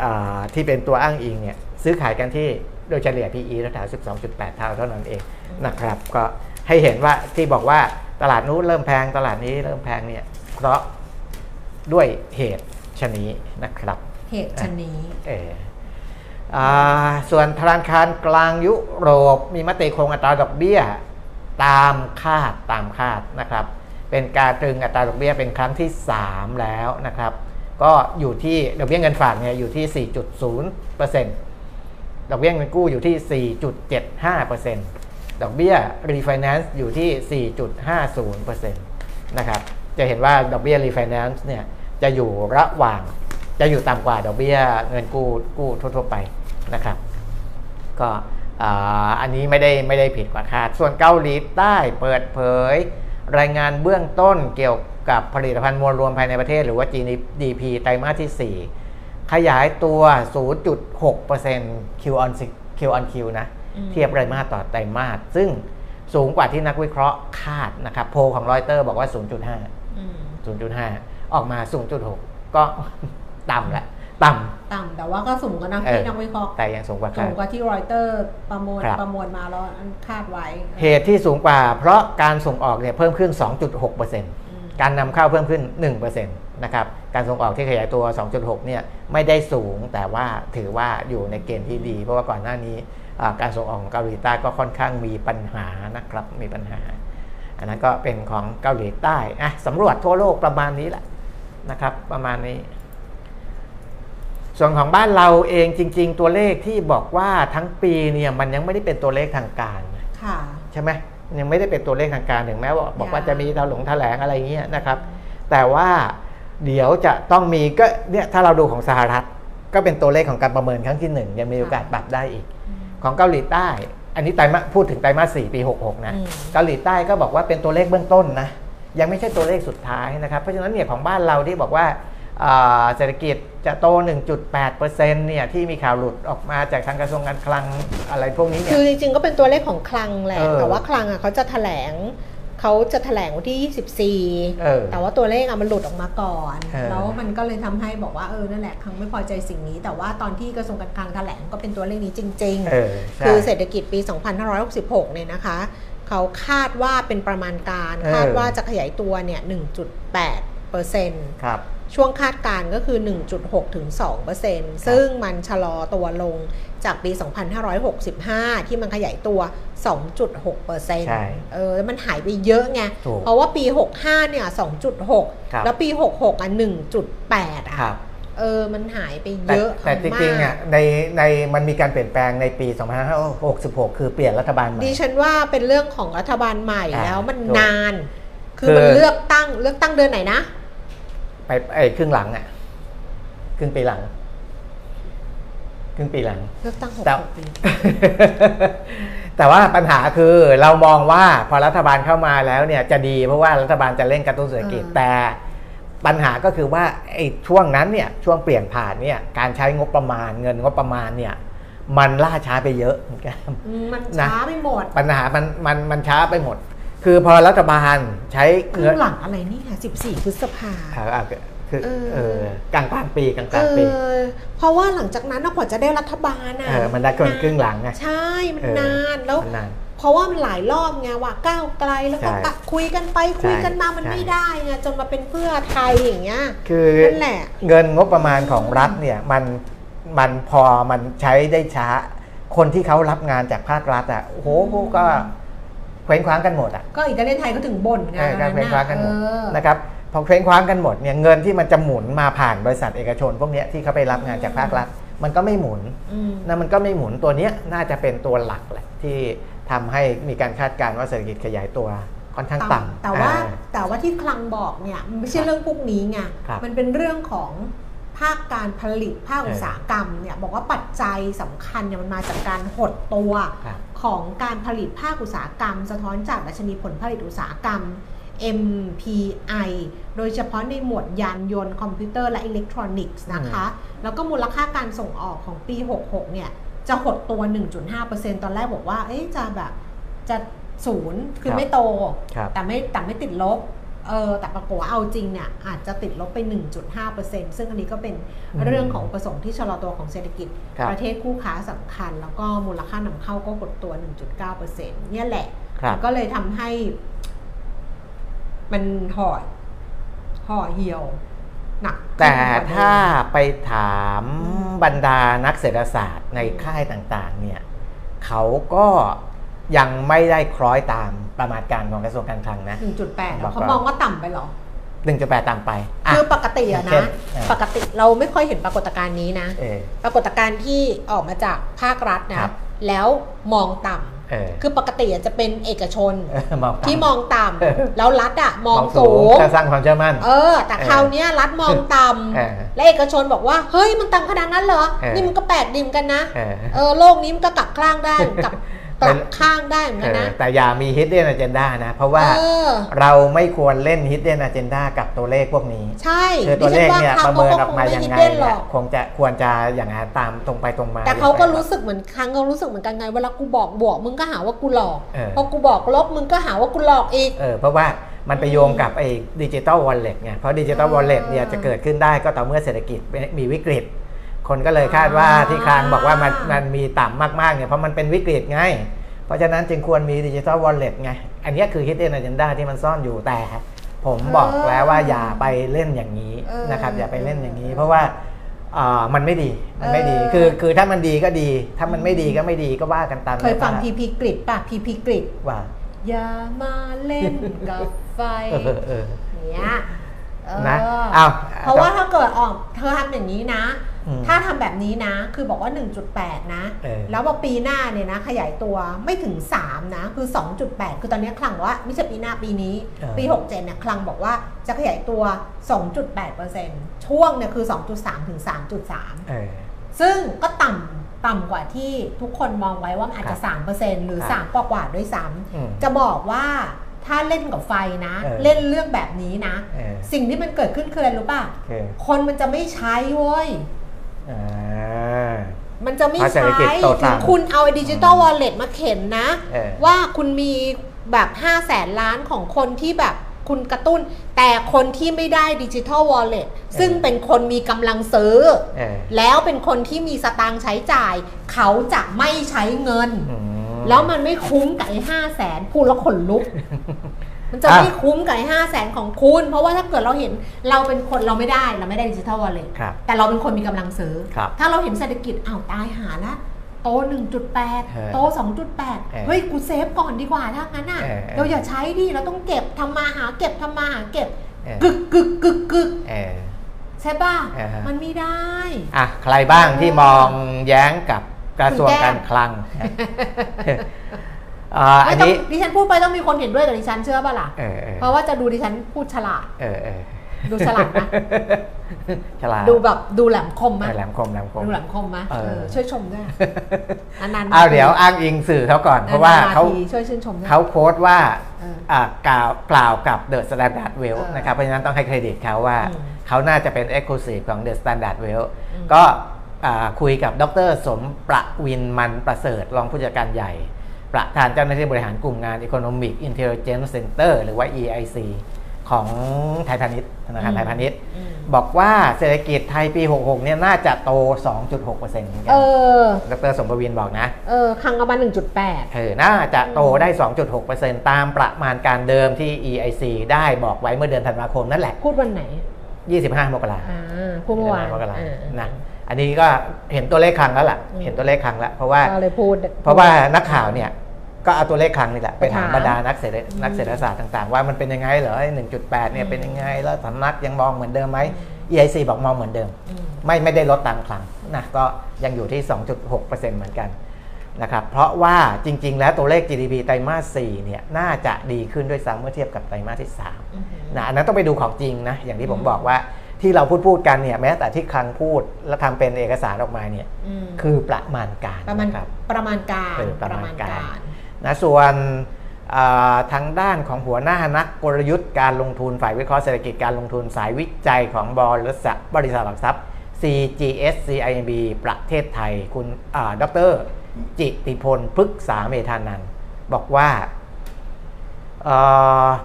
อ่าที่เป็นตัวอ้างอิงเนี่ยซื้อขายกันที่ โดยเฉลี่ย PE แถว12.8 เท่าเท่านั้นเองนะครับ ก็ให้เห็นว่าที่บอกว่าตลาดนู้นเริ่มแพงตลาดนี้เริ่มแพงเนี่ยเพราะด้วยเหตุชะนี้นะครับ เหตุชนนี้เอออ่าส่วนธนาคารกลางยุโรปมีมติคงอัตราดอกเบี้ยตามคาดตามคาดนะครับ เป็นการตรึงอัตราดอกเบี้ยเป็นครั้งที่ 3 แล้วนะครับ ก็อยู่ที่ดอกเบี้ยเงินฝากเนี่ยอยู่ที่ 4.0% ดอกเบี้ยเงินกู้อยู่ที่ 4.75%ดอกเบี้ย refinance อยู่ที่ 4.50%นะครับ จะเห็นว่าดอกเบี้ย refinance เนี่ยจะอยู่ระหว่าง จะอยู่ต่ำกว่าดอกเบี้ยเงินกู้กู้ทั่ว ๆ ไปนะครับ ก็อันนี้ไม่ได้ไม่ได้ผิดกว่าคาด ส่วนเกาหลีใต้เปิดเผย รายงานเบื้องต้นเกี่ยวกับผลิตภัณฑ์มวลรวมภายในประเทศ หรือว่า GDP ไตรมาสที่ 4 ขยายตัว 0.6% Q on Q on Q นะอืมเทียบไตรมาสต่อไตรมาส ซึ่งสูงกว่าที่นักวิเคราะห์คาดนะครับ โพลของรอยเตอร์บอกว่า 0.5อืม0.5 ออกมา 0.6 ก็ต่ำแหละต่ต่ำแต่ว่าก็สูงกว่านักเออที่นักวิเคราะห์ำแต่ยังสูงกว่าสูคาดงกว่าที่รอยเตอร์ประมวลครับประมวลมาแล้วคาดไว้ เหตุที่สูงกว่า เพราะการส่งออกเนี่ยเพิ่มขึ้น 2.6%อืมการนำเข้าเพิ่มขึ้น 1% นะครับการส่งออกที่ขยายตัว 2.6 เนี่ยไม่ได้สูงแต่ว่าถือว่าอยู่ในเกณฑ์ที่ดี เพราะว่าก่อนหน้านี้อ่าการส่งออกของเกาหลีใต้ก็ค่อนข้างมีปัญหานะครับมีปัญหา อันนั้นก็เป็นของเกาหลีใต้อะสำรวจทั่วโลกประมาณนี้แหละนะครับประมาณนี้ ส่วนของบ้านเราเองจริง ๆ ตัวเลขที่บอกว่าทั้งปีเนี่ยมันยังไม่ได้เป็นตัวเลขทางการค่ะใช่ไหมยังไม่ได้เป็นตัวเลขทางการถึงแม้ว่าบอกว่ายังจะมีแถลงแถลงอะไรเงี้ยนะครับ แต่ว่า เดี๋ยวจะต้องมีก็เนี่ยถ้าเราดูของสหรัฐ ก็เป็นตัวเลขของการประเมินครั้งที่หนึ่งยังมีโอกาสปรับได้อีก ของเกาหลีใต้ อันนี้ไตรมาสพูดถึงไตรมาสสี่ปี 66 นะอืมเกาหลีใต้ก็บอกว่าเป็นตัวเลขเบื้องต้นนะยังไม่ใช่ตัวเลขสุดท้ายนะครับ เพราะฉะนั้นเนี่ยของบ้านเราที่บอกว่าอ่าเศรษฐกิจจะโต 1.8%เนี่ยที่มีข่าวหลุดออกมาจากทางกระทรวงการคลังอะไรพวกนี้เนี่ยคือจริงๆก็เป็นตัวเลขของคลังแหละเออแต่ว่าคลังอะเขาจะแถลง เขาจะแถลงวันที่เออ24 แต่ว่าตัวเลขอะมันหลุดออกมาก่อนเออแล้วมันก็เลยทำให้บอกว่าเออนั่นแหละคลังไม่พอใจสิ่งนี้ แต่ว่าตอนที่กระทรวงการคลังแถลงก็เป็นตัวเลขนี้จริงเออใช่คือเศรษฐกิจปี 2566 เนี่ยนะคะ เขาคาดว่าเป็นประมาณการเออคาดว่าจะขยายตัวเนี่ย 1.8เปอร์เซ็นต์ครับช่วงคาดการณ์ก็คือ 1.6 ถึง 2%ซึ่งมันชะลอตัวลง จากปี 2565 ที่มันขยายตัว 2.6%ใช่เออแล้วมันหายไปเยอะไงถูกเพราะว่าปี 65 เนี่ยครับ2.6 แล้วปี 66 อะ 1.8 อะครับเออ มันหายไปแต่เยอะแต่จริงๆอะในในมันมีการเปลี่ยนแปลงในปี 2566 คือเปลี่ยนรัฐบาลใหม่ ดิฉันว่าเป็นเรื่องของรัฐบาลใหม่อ่าแล้วมันถูกนานคือคือมันเลือกตั้งเลือกตั้งเดือนไหนนะ ไปไอ้ครึ่งหลังอะ ครึ่งปีหลัง ครึ่งปีหลังเลือกตั้งหกแต่หกปี แต่ว่าปัญหาคือเรามองว่าพอรัฐบาลเข้ามาแล้วเนี่ยจะดีเพราะว่ารัฐบาลจะเร่งกระตุ้นเศรษฐกิจเออแต่ปัญหาก็คือว่าไอ้ช่วงนั้นเนี่ยช่วงเปลี่ยนผ่านเนี่ยการใช้งบประมาณเงินงบประมาณเนี่ยมันล่าช้าไปเยอะเหมือนกันอืมมันนะช้าไปหมด ปัญหามันมันมันช้าไปหมด คือพอรัฐบาลใช้ครึ่เงิงหลังอะไรนี่ค่ะ14พฤษภาอ่าอ่า คือเออเออกลางกลางปีกลางกเอลางปีอเพราะว่าหลังจากนั้นนะกว่าจะได้รัฐบาลอะเออมันได้ก่อนครึ่งหลังไงใช่มันเออนานแล้วมันนานเพราะว่ามันหลายรอบไงว่าก้าวไกลแล้วก็ใช่ปะคุยกันไปคุยกันมามันใช่ไม่ได้ไงจนมาเป็นเพื่อไทยอย่างเงี้ยคือนั่นแหละเงินงบประมาณของรัฐเนี่ยมันมันพอมันใช้ได้ช้า คนที่เขารับงานจากภาครัฐอะโอ้โหก็เคว้งคว้างกันหมดอะก็อิตาเลียนไทยก็ถึงบ่นไงเออการเคว้งคว้างกันหมดเออนะครับ พอเคว้งคว้างกันหมดเนี่ยเงินที่มันจะหมุนมาผ่านบริษัทเอกชน พวกเนี้ยที่เขาไปรับงานจากภาครัฐมันก็ไม่หมุนอืมนะมันก็ไม่หมุนตัวเนี้ยน่าจะเป็นตัวหลักแหละที่ทำให้มีการคาดการณ์ว่าเศรษฐกิจขยายตัวค่อนข้างต่ำแต่ว่าอ่แต่ว่าที่คลังบอกเนี่ยมันไม่ใช่เรื่องพวกนี้ไงครับมันเป็นเรื่องของภาคการผลิตภาคเอออุอุตสาหกรรมเนี่ยบอกว่าปัจจัยสำคัญเนี่ยมันมาจากการหดตัวครับของการผลิตภาคอุตสาหกรรม สะท้อนจากดัชนีผลผลิตอุตสาหกรรม MPI โดยเฉพาะในหมวดยานยนต์คอมพิวเตอร์และอิเล็กทรอนิกส์นะคะ แล้วก็มูลค่าการส่งออกของปี 66 เนี่ย จะหดตัว 1.5%ตอนแรกบอกว่า เอ๊ะจะแบบจะศูนย์คือครับไม่โตครับแต่ไม่แต่ไม่ติดลบเออแต่ปรากฏว่าเอาจริงเนี่ยอาจจะติดลบไป 1.5%ซึ่งอันนี้ก็เป็นอืมเรื่องของอุประสงค์ที่ชะลอตัวของเศรษฐกิจครับประเทศคู่ค้าสำคัญ แล้วก็มูลค่านำเข้าก็หดตัว 1.9%เนี่ยแหละครับมันก็เลยทำให้ มันห่อห่อเหี่ยวหนักขึ้นแต่กว่เดิมถ้าไปถามอืมบรรดานักเศรษฐศาสตร์ในค่ายต่างๆ เนี่ยเขาก็ยังไม่ได้คล้อยตามประมาณการของกระทรวงการคลังนะ 1.8บอกเขาว่ามองว่าต่ำไปเหรอ 1.8ต่ำไปะคือปกติอะเช่นะนเออปกติเราไม่ค่อยเห็นปรากฏการณ์นี้นะเออปรากฏการณ์ที่ออกมาจากภาครัฐครันะบแล้วมองต่ำเออ คือปกติอะจะเป็นเอกชนเออมองต่ำที่มองต่เออำแล้วรัฐอะมองมองสูสูงงจะสร้างความเชื่อมั่น เออ แต่คราวเนี้ยรัฐมองต่เออำและเอกชนบอกว่า เฮ้ยมันต่ำขนาดนั้นเหรอเออนี่มันก็แปลกดิมกันนะ เออเออโลกนี้มันก็กลับข้างได้กลับ กลับข้างได้เหมือนเอกันอนะ แต่อย่ามี hidden agenda นะ เพราะว่าเออ เราไม่ควรเล่น hidden agenda กับตัวเลขพวกนี้ ใช่คือตัวเลขเนี่ยดิฉัประเมินออกคมางยังไงม่ hidden หรเนี่อยกคงจะควรจะอย่างนั้นตามตรงไปตรงมา แต่เขาก็อย่ไปรู้สึกเหมือนครั้งเขารู้สึกเหมือนกันไงเวลากูบอกบวกมึงก็หาว่ากูหลอกเออพอกูบอกลบมึงก็หาว่ากูหลอกอีก เออเพราะว่ามันไปโยงกับไอ้ดิจิ t a ลวอลเล็ตไง เพราะดิจิ t a ลวอลเล็ตเนี่ยอ่าจะเกิดขึ้นได้ก็ต่อเมื่อเศรษฐกิจมีวิกฤต คนก็เลยคาดว่าอ่าที่คางบอกว่ามันมันมีต่ำมากๆเนี่ยเพราะมันเป็นวิกฤตไง เพราะฉะนั้นจึงควรมีดิจิ t a ลวอลเล็ตไง อันเนี้ยคือ hidden agenda ที่มันซ่อนอยู่แต่ ผมบอกแล้วว่าอย่าไปเล่นอย่างนี้เออนะครับ อย่าไปเล่นอย่างนี้ เพราะว่าอ่ามันไม่ดีมันไม่ดีเออคือคือถ้ามันดีก็ดี ถ้ามันไม่ดีก็ไม่ดีก็ว่ากันตามเคยฟังนั้นพีพีกริดป่ะพีพีกริดว่าอย่ามาเล่นกับไฟเออเออเนี้ยเออ นะอ้าวเพราะว่าถ้าเกิดออกเธอทำอย่างนี้นะอืมถ้าทำแบบนี้นะ คือบอกว่า 1.8 นะเออแล้วว่าปีหน้าเนี่ยนะ ขยายตัวไม่ถึง 3 นะ คือ 2.8 คือตอนนี้คลังบอกว่าไม่ใช่ปีหน้าปีนี้เออปี 67 เนี่ยคลังบอกว่าจะขยายตัว 2.8%ช่วงเนี่ยคือ 2.3 ถึง 3.3เออซึ่งก็ต่ำต่ำกว่าที่ทุกคนมองไว้ว่ามันอาจจะ 3%หรือครับ3กว่ากว่าๆด้วยซ้อืมำจะบอกว่า ถ้าเล่นกับไฟนะ เออเล่นเรื่องแบบนี้นะ เออ สิ่งที่มันเกิดขึ้นคืออะไรรู้ป่ะ คือคนมันจะไม่ใช้เว้ย อ่า มันจะไม่เพราะเศรษฐใช้กิจโตถึตางมคุณเอาดิจิตอลวอลเล็ตมาเข็นนะ เออ ว่าคุณมีแบบ5 0 0แสนล้านของคนที่แบบคุณกระตุ้น แต่คนที่ไม่ได้ดิจิทัลวอลเล็ตซึ่งเป็นคนมีกำลังซื้อ เออแล้วเป็นคนที่มีสตางค์ใช้จ่าย เขาจะไม่ใช้เงิน อืม แล้วมันไม่คุ้มกับไอ้ห้าแสนพูดแล้วขนลุก มันจะอะไม่คุ้มกับไอ้ห้าแสนของคุณ เพราะว่าถ้าเกิดเราเห็นเราเป็นคนเราไม่ได้เราไม่ได้ดิจิทัลวอลเล็ตครับแต่เราเป็นคนมีกำลังซื้อครับถ้าเราเห็นเศรษฐกิจอ้าวตายหาละโตเออ1.8 โตเออ2.8 เฮ้ย กูเซฟก่อนดีกว่าถ้างั้นอะเออเออเราอย่าใช้ดิ เราต้องเก็บทำมาหาเก็บทำมาหาเก็บเออกึกกึกกึกกึกเออใช่ป่ะอ่าฮะมันไม่ได้ อะ ใครบ้างที่มองแย้งกับ กระทรวงการคลังอ่าอัไม่นต้องนี้ดิฉันพูดไปต้องมีคนเห็นด้วยกับดิฉันเชื่อป่ะล่ะเออเออเพราะว่าจะดูดิฉันพูดฉลาดเออเออดูฉลาดนะฉลาดดูแบบดูแหลมคมไหมเออแหลมคมแหลมคมดูแหลมคมไหมเออเออช่วยชมด้วยอันนั้นเอาเดี๋ยวอ้างอิงสื่อเขาก่อน เพราะว่าเขาช่วยชื่นชมด้วยเขาโค้ดว่าเอออ่ากล่าวกล่าวกับ The Standard Well เออนะครับเพราะฉะนั้นต้องให้เครดิตเขาว่าอืมเขาน่าจะเป็น Exclusive ของ The Standard Well อืมก็อ่า คุยกับดร สมประวินมันประเสริฐรองผู้จัดการใหญ่ ประธานเจ้าหน้าที่บริหารกลุ่มงาน Economic Intelligence Center หรือว่า EIC ของไทยพาณิชย์ธนาคารไทยพาณิชย์อืมบอกว่าเศรษฐกิจไทยปี 66 เนี่ยน่าจะโต 2.6%เหมือนกัเอนอดรสมประวินบอกนะ เออครั้งประมาณ1.8 เออ น่าจะโตได้ 2.6%ตามประมาณการเดิมที่ EIC ได้บอกไว้เมื่อเดือนธันวาคมนั่นแหละ พูดวันไหน 25 มกราอ่าพูดเมื่อวาน25มกราอ่านะ อันนี้ก็เห็นตัวเลขครั้งแล้วล่ะอืมเห็นตัวเลขครั้งแล้วเพราะว่าก็เลยพูดเพราะว่านักข่าวเนี่ยก็เอาตัวเลขครั้งนี่แหละไปถามไปถามบรรดานักเศรษฐอืมนักเศรษฐศาสตร์ต่างๆ ว่ามันเป็นยังไงเหรอไอ้1.8เนี่ยเป็นยังไงแล้วสำนักยังมองเหมือนเดิมไหม EIC บอกมองเหมือนเดิมอืมไม่ไม่ได้ลดตามครั้งนะก็ยังอยู่ที่ 2.6%เหมือนกันนะครับเพราะว่าจริง ๆ แล้วตัวเลข GDP ไตรมาส4เนี่ยน่าจะดีขึ้นด้วยซ้ำเมื่อเทียบกับไตรมาสที่3อืมนะอันนั้นต้องไปดูของจริงนะอย่างที่ผมอืมบอกว่า ที่เราพูดพูดกันเนี่ยแม้แต่ที่คลังพูดแล้วทำเป็นเอกสารออกมาเนี่ยอืมคือประมาณการประมาณนะครับประมาณการเออประมาณการนะส่วนเอ่อทางด้านของหัวหน้านักกลยุทธ์การลงทุนฝ่ายวิเคราะห์เศรษฐกิจการลงทุนสายวิจัยของบริษัทบริษัทหลักทรัพย์ CGS CIMB ประเทศไทยคุณอ่าดร จิติพลพฤกษาเมธานันท์บอกว่าเอ่อ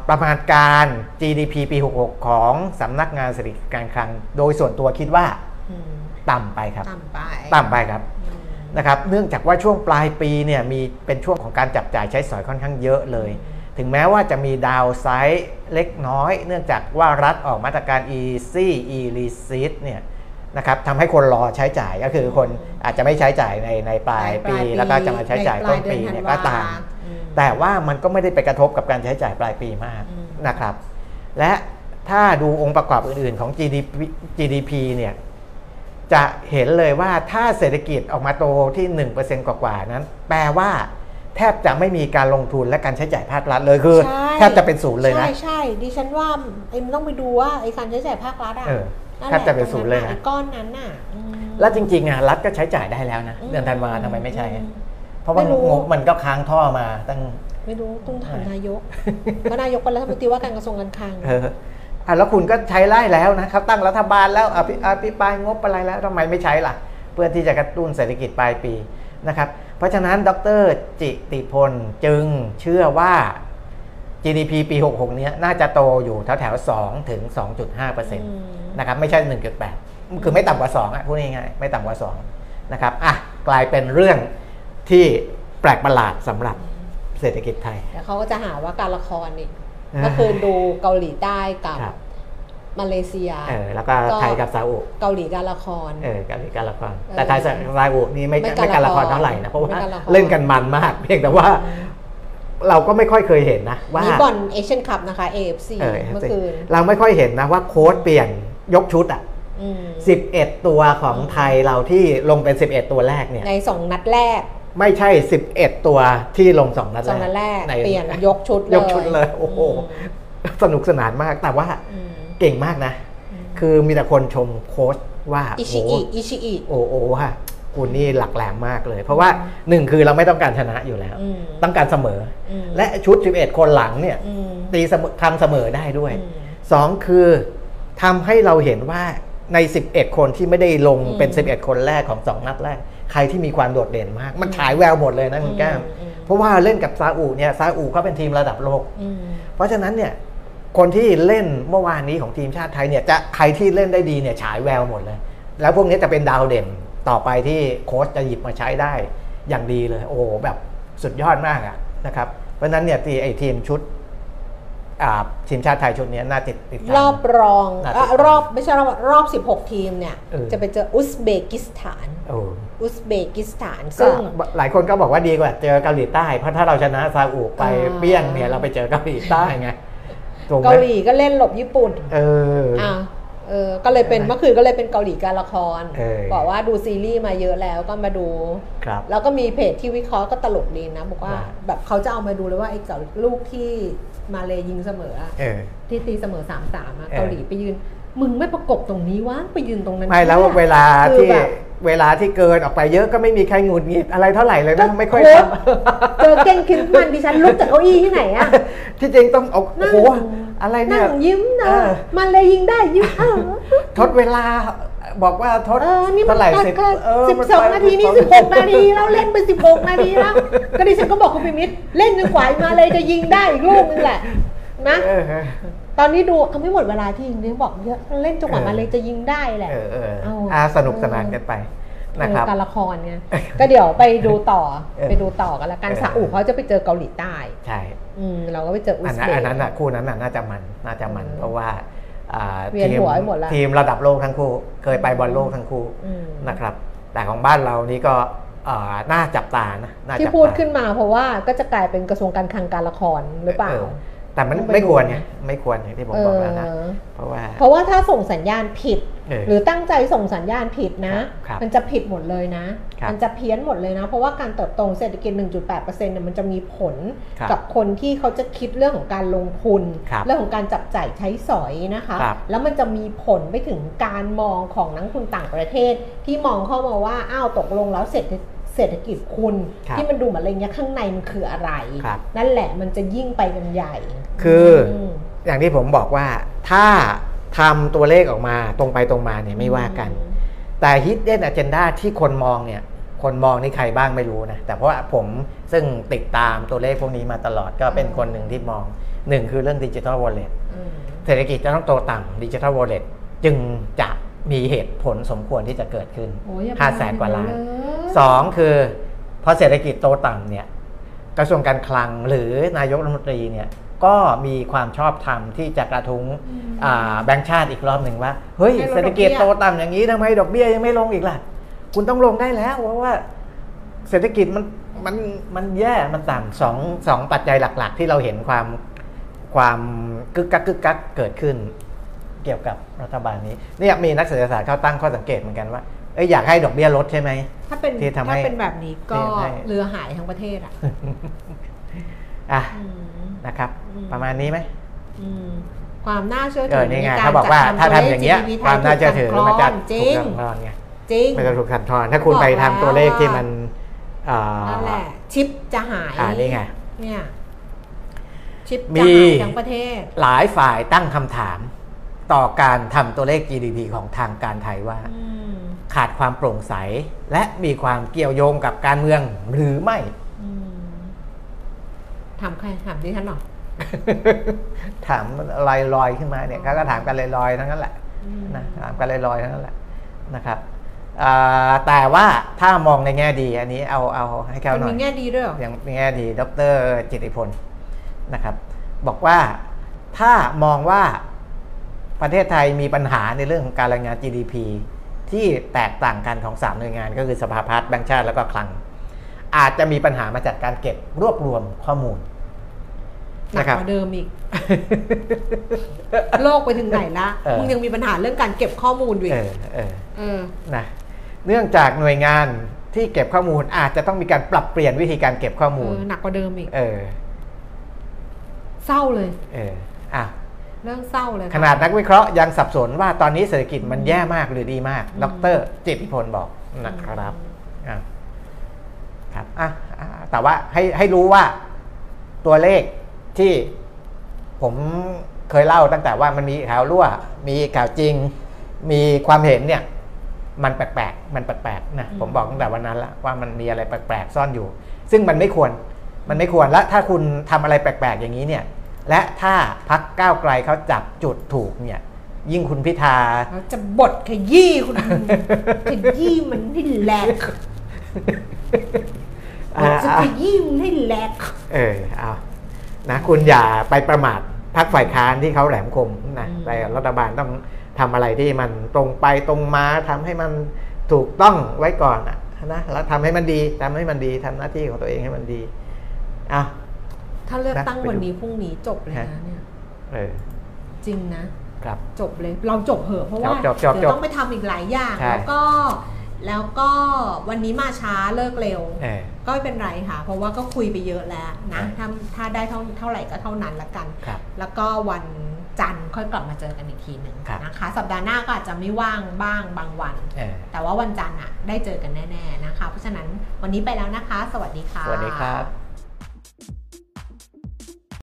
ประมาณการ GDP ปี 66 ของสำนักงานเศรษฐกิจการคลัง โดยส่วนตัวคิดว่าอืมต่ำไปครับ ต่ำไปต่ำไปครับอืมนะครับเนื่องจากว่าช่วงปลายปีเนี่ยมีเป็นช่วงของการจับจ่ายใช้สอยค่อนข้างเยอะเลย ถึงแม้ว่าจะมีดาวไซด์เล็กน้อย เนื่องจากว่ารัฐออกมาตรการ easy e receipt เนี่ย นะครับทำให้คนรอใช้จ่ายก็คือคนอาจจะไม่ใช้จ่ายในในปลายปี แล้วก็จะมาใช้จ่ายต้นปีเนี่ยก็ตามอืมแต่ว่ามันก็ไม่ได้ไปกระทบกับการใช้จ่ายปลายปีมากอืมนะครับ และถ้าดูองค์ประกอบอื่นๆของ GDP GDP เนี่ยจะเห็นเลยว่าถ้าเศรษฐกิจออกมาโตที่ 1%กว่าๆนั้น แปลว่าแทบจะไม่มีการลงทุนและการใช้จ่ายภาครัฐเลยคือใช่แทบจะเป็นศูนย์เลยนะ ใช่ใช่ดิฉันว่าไอ้มันต้องไปดูว่าไอ้การใช้จ่ายภาครัฐอะเออนั่น แทบจะเป็นศูนย์เลยนะไอ้ก้อนนั้นน่ะอืมแล้วจริงๆอะรัฐก็ใช้จ่ายได้แล้วนะอืมเดือนธันวาทำไมไม่ใช่อืมเพราะว่าไม่รู้งบมันก็ค้างท่อมาตั้งไม่รู้ต้องถามนายกเพราะนายกเป็นรัฐมนตรีว่าการกระทรวงการคลังเอออะแล้วคุณก็ใช้ไล่แล้วนะครับตั้งรัฐบาลแล้วอภิอภิปรายงบอะไรแล้วทำไมไม่ใช้ล่ะ เพื่อที่จะกระตุ้นเศรษฐกิจปลายปีนะครับ เพราะฉะนั้นดรจิติพลจึงเชื่อว่า GDP ปี 66 เนี้ยน่าจะโตอยู่แถวแถวๆ2ถึง 2.5%นะครับไม่ใช่ 1.8 คือไม่ต่ำกว่า 2อะพูดง่ายๆไม่ต่ำกว่า 2 นะครับอะกลายเป็นเรื่องที่แปลกประหลาดสำหรับเศรษฐกิจไทยแต่เขาก็จะหาว่าการละครอีกเออก็คือดูเกาหลีใต้กับครับมาเลเซียเออแล้วก็ไทยกับซาอุเกาหลีการละครเออการการละครเออแต่ไทยซาอุนี่ไม่ไม่ไม่กาการรละละคครรเท่าไหร่นะเพราะว่าไม่การละครเล่นกันมันมาก เพียงแต่ว่า เราก็ไม่ค่อยเคยเห็นนะว่านี่บอลเอเชียนคัพนะคะ AFC เออเมื่อคืนเราไม่ค่อยเห็นนะว่าโค้ชเปลี่ยนยกชุดอะอืม11ตัวของไทยเราที่ลงเป็น11ตัวแรกเนี่ยในสองนัดแรก ไม่ใช่11ตัวที่ลงสองนัดสองนัดแรกในเปลี่ยนยกชุดเลยยกชุดเลยโอ้โหสนุกสนานมากแต่ว่าอืมเก่งมากนะ คือมีแต่คนชมโค้ชว่าอิชิโหอิอิชิอิโอ้โหว่า คุณนี่หลักแหลมมากเลย เพราะว่าหนึ่งคือเราไม่ต้องการชนะอยู่แล้วอืมต้องการเสมออมและชุด 11 คนหลังเนี่ยอืมตีเสมอทำเสมอได้ด้วยอืมสองคือทำให้เราเห็นว่าใน 11 คนที่ไม่ได้ลงเป็นอืม11 คนแรกของสองนัดแรก ใครที่มีความโดดเด่นมาก มันฉายแววหมดเลยนะคุณแก้มอืมเพราะว่าเล่นกับซาอุเนี่ยซาอุเขาเป็นทีมระดับโลกอืมเพราะฉะนั้นเนี่ยคนที่เล่นเมื่อวานนี้ของทีมชาติไทยเนี่ยจะใครที่เล่นได้ดีเนี่ยฉายแววหมดเลย แล้วพวกนี้จะเป็นดาวเด่น ต่อไปที่โค้ชจะหยิบมาใช้ได้อย่างดีเลย โอ้โหแบบสุดยอดมากอะนะครับ เพราะฉะนั้นเนี่ยที่ไอ้ทีมชุดอ่าทีมชาติไทยชุดนี้น่าติดติดตามรอบรองน่าจะเอ่อรอบไม่ใช่รอบรอบ 16 ทีมเนี่ยเออจะไปเจออุซเบกิสถานโอ้อุซเบกิสถาน ซึ่ซึ่งงหลายคนก็บอกว่าดีกว่าเจอเกาหลีใต้ เพราะถ้าเราชนะซาอุไปอ่าเปี้ยงเนี่ยเราไปเจอเกาหลีใต้ไงถูกไหมเกาหลีก็เล่นหลบญี่ปุ่น เอออ่า เออก็เลยเป็นใช่ไหมเมื่อคืนก็เลยเป็นเกาหลีการละครเออบอกว่าดูซีรีส์มาเยอะแล้วก็มาดูครับแล้วก็มีเพจที่วิเคราะห์ก็ตลกดีนะ บอกว่าว่าแบบเขาจะเอามาดูเลยว่าไอ้เก่าลูกที่มาเลยยิงเสมออะเออที่ตีเสมอสามสามอะเออเกาหลีไปยืน มึงไม่ประกบตรงนี้วะไปยืนตรงนั้นไม่แล้วนี่ยเวลาคือที่แบบเวลาที่เกินออกไปเยอะก็ไม่มีใครหงุดหงิดอะไรเท่าไหร่เลยนะไม่ค่อยโทเจอเก่งคิดมันดิฉันลุกจากเก้าอี้ที่ไหนอะำที่จริงต้องเอานั่โอ้งโหอะไรเนี่นั่ยงยิ้มนะเออมันเลยยิงได้ยิ้มเออทดเวลาบอกว่าทดเออนี่มันเท่าไหร่ตัดสิบแค่เออสิบมันสองไปนาทีนี่สิบหกนาทีแล้วเล่นไปสิบหกนาทีแล้วก็ดิฉันก็บอกคุณพิมิตรเล่นจนกว่ามาเลยจะยิงได้อีกลูกนึงแหละ นะเออเออตอนนี้ดูเอาไม่หมดเวลาที่ยิงนี่บอกเยอะเล่นจนกว่าเออมาเลยจะยิงได้แหละเออเออเอาอ่าสนุกสนานกันไปนะครับเออการละครไงก็เดี๋ยวไปดูต่อเออไปดูต่อกันละกันเออซาอุเขาจะไปเจอเกาหลีใต้ ใช่อืมเราก็ไปเจออุอันซนั้นเบกอันนั้นน่ะคู่นั้นน่ะน่าจะมันน่าจะมันอืมเพราะว่าอ่าเวียนทีมหัวไปหมดละทีมระดับโลกทั้งคู่ เคยไปบอลโลกทั้งคู่อืมนะครับ แต่ของบ้านเรานี่ก็อ่าน่าจับตานะน่าที่จับพูดตาขึ้นมาเพราะว่าก็จะกลายเป็นกระทรวงการคลังการละครหรือเปล่า แต่มันต้องไปไม่ควรดูไงไม่ควรอย่างที่ผมเอบอกอแล้วนะเพราะว่า เพราะว่าถ้าส่งสัญญาณผิดเออหรือตั้งใจส่งสัญญาณผิดนะครับมันจะผิดหมดเลยนะครับมันจะเพี้ยนหมดเลยนะ เพราะว่าการเติบโตของเศรษฐกิจ 1.8%เนี่ยมันจะมีผลครับกับคนที่เขาจะคิดเรื่องของการลงทุนครับเรื่องของการจับจ่ายใช้สอยนะคะครับแล้วมันจะมีผลไปถึงการมองของนักลงทุนต่างประเทศ ที่มองเข้ามาว่าอ้าวตกลงแล้วเศรษฐ เศรษฐกิจคุณครับที่มันดูเหมือนอะไรเงี้ยข้างในมันคืออะไรครับนั่นแหละมันจะยิ่งไปกันใหญ่ คืออมอย่างที่ผมบอกว่าถ้าทำตัวเลขออกมาตรงไปตรงมาเนี่ยไม่ว่ากัน แต่ hidden agenda ที่คนมองเนี่ยคนมองนี่ใครบ้างไม่รู้นะ แต่เพราะว่าผมซึ่งติดตามตัวเลขพวกนี้มาตลอดก็เป็นคนหนึ่งที่มองหนึ่งคือเรื่องดิจิทัลวอลเล็ตอืมเศรษฐกิจจะต้องโตต่ำดิจิทัลวอลเล็ตจึงจะ มีเหตุผลสมควรที่จะเกิดขึ้นโอ้ยอย่ไปห้าแสนกว่าล้านเลยสองคือพอเศรษฐกิจโตต่ำเนี่ยกระทรวงการคลังหรือนายกรัฐมนตรีเนี่ยก็มีความชอบธรรมที่จะกระทุ้งอ่าแบงก์ชาติอีกรอบหนึ่งว่า เฮ้ยให้ลดเศรษฐกิจดอกเบี้ยโตต่ำอย่างนี้ทำไมดอกเบี้ยยังไม่ลงอีกล่ะ คุณต้องลงได้แล้ว เพราะว่าเศรษฐกิจมันมันมันแย่มันต่ำสองสองปัจจัยหลัก ๆ ที่เราเห็นความความกึกกักกึกกักเกิดขึ้นเกี่ยวกับรัฐบาลนี้เนี่ยมีนักเศรษฐศาสตร์เขาตั้งข้อสังเกตเหมือนกันว่าเอ้ยอยากให้ดอกเบี้ยลดใช่ไหมถ้าเป็นที่ทำให้ถ้าเป็นแบบนี้ก็ที่ทำให้เรือหายทั้งประเทศอะอะอืมนะครับอืมประมาณนี้ไหมอืมความน่าเชื่อเอถืออนี่ไงในเขาบอกว่าจัดถ้าตัวทำอย่างเงี้ยเลข GDP ความน่าเชื่อถือมันจะจถูริกงสั่นคลอนไงจริงมันจะถูกสั่นคลอนถ้าคุณไปทำตัวเลขที่มันอ่านั่นแหละชิปจะหายอ่านี่ไงเนี่ยชิปมีจะหายทั้งประเทศ หลายฝ่ายตั้งคำถาม ต่อการทำตัวเลข GDP ของทางการไทยว่าอืมขาดความโปร่งใส และมีความเกี่ยวโยงกับการเมืองหรือไม่อืมถามใครถามดิฉันเหรอถามลอยลอยๆขึ้นมาเนี่ยเขาก็ถามกันลอยลอยๆทั้งนั้นแหละอืมนะถามกันลอยลอยๆทั้งนั้นแหละนะครับอ่าแต่ว่าถ้ามองในแง่ดีอันนี้เอาเอาให้เขามันหน่มีอยแง่ดีด้วยเหรออย่างในแง่ดี ดรจิตติพลนะครับ บอกว่าถ้ามองว่า ประเทศไทยมีปัญหาในเรื่องของการรายงาน GDP ที่แตกต่างกันของ 3 หน่วยงานก็คือสภาพัฒน์แบงก์ชาติแล้วก็คลัง อาจจะมีปัญหามาจากการเก็บรวบรวมข้อมูลหนักนะครับกว่าเดิมอีก โลกไปถึงไหนละเออมึงยังมีปัญหาเรื่องการเก็บข้อมูลอยู่อีเอกอเออเออนะเนื่องจากหน่วยงานที่เก็บข้อมูลอาจจะต้องมีการปรับเปลี่ยนวิธีการเก็บข้อเอมูลอหนักกว่าเดิมอีกเออเศร้าเลย เอออะ เรื่องเศร้าเลย ขนาดนักวิเคราะห์ยังสับสนว่าตอนนี้เศรษฐกิจมันแย่มากหรือดีมาก ดรจิตติพลบอกนะครับอะครับอะอะแต่ว่าให้ให้รู้ว่าตัวเลขที่ผมเคยเล่าตั้งแต่ว่ามันมีข่าวรั่ว มีข่าวจริง มีความเห็นเนี่ย มันแปลกๆ มันแปลกๆนะผมบอกตั้งแต่วันนั้นแล้วว่ามันมีอะไรแปลกๆ ซ่อนอยู่ ซึ่งมันไม่ควร มันไม่ควรและถ้าคุณทำอะไรแปลกๆ อย่างนี้เนี่ย และถ้าพักก้าวไกลเขาจับจุดถูกเนี่ย ยิ่งคุณพิธาเราจะบดขยี้คุณขยี้มันให้แหลกเราจะขยี้มันให้แหลก เออเอานะคุณอย่าไปประมาทพักฝ่ายค้านที่เขาแหลมคมนะอืมแต่รัฐบาลต้องทำอะไรที่มันตรงไปตรงมาทำให้มันถูกต้องไว้ก่อนอะนะแล้วทำให้มันดีทำให้มันดีทำหน้าที่ของตัวเองให้มันดีอะ ถ้าเลือกนะตั้งไปดูวันนี้พรุ่งนี้จบเลยฮะนะเนี่ยเออจริงนะครับจบเลยเราจบเหอะเพราะว่าจบจบจบเดี๋ยวต้องไปทำอีกหลายอย่างใช่แล้วก็แล้วก็วันนี้มาช้าเลิกเร็วเออก็ไม่เป็นไรค่ะ เพราะว่าก็คุยไปเยอะแล้วนะใช่ถ้าถ้าได้เท่าเท่าไหร่ก็เท่านั้นละกันครับแล้วก็วันจันทร์ค่อยกลับมาเจอกันอีกทีหนึ่งครับนะคะ สัปดาห์หน้าก็อาจจะไม่ว่างบ้างบางวันเออแต่ว่าวันจันทร์อะได้เจอกันแน่ ๆนะคะ เพราะฉะนั้นวันนี้ไปแล้วนะคะ สวัสดีค่ะสวัสดีครับ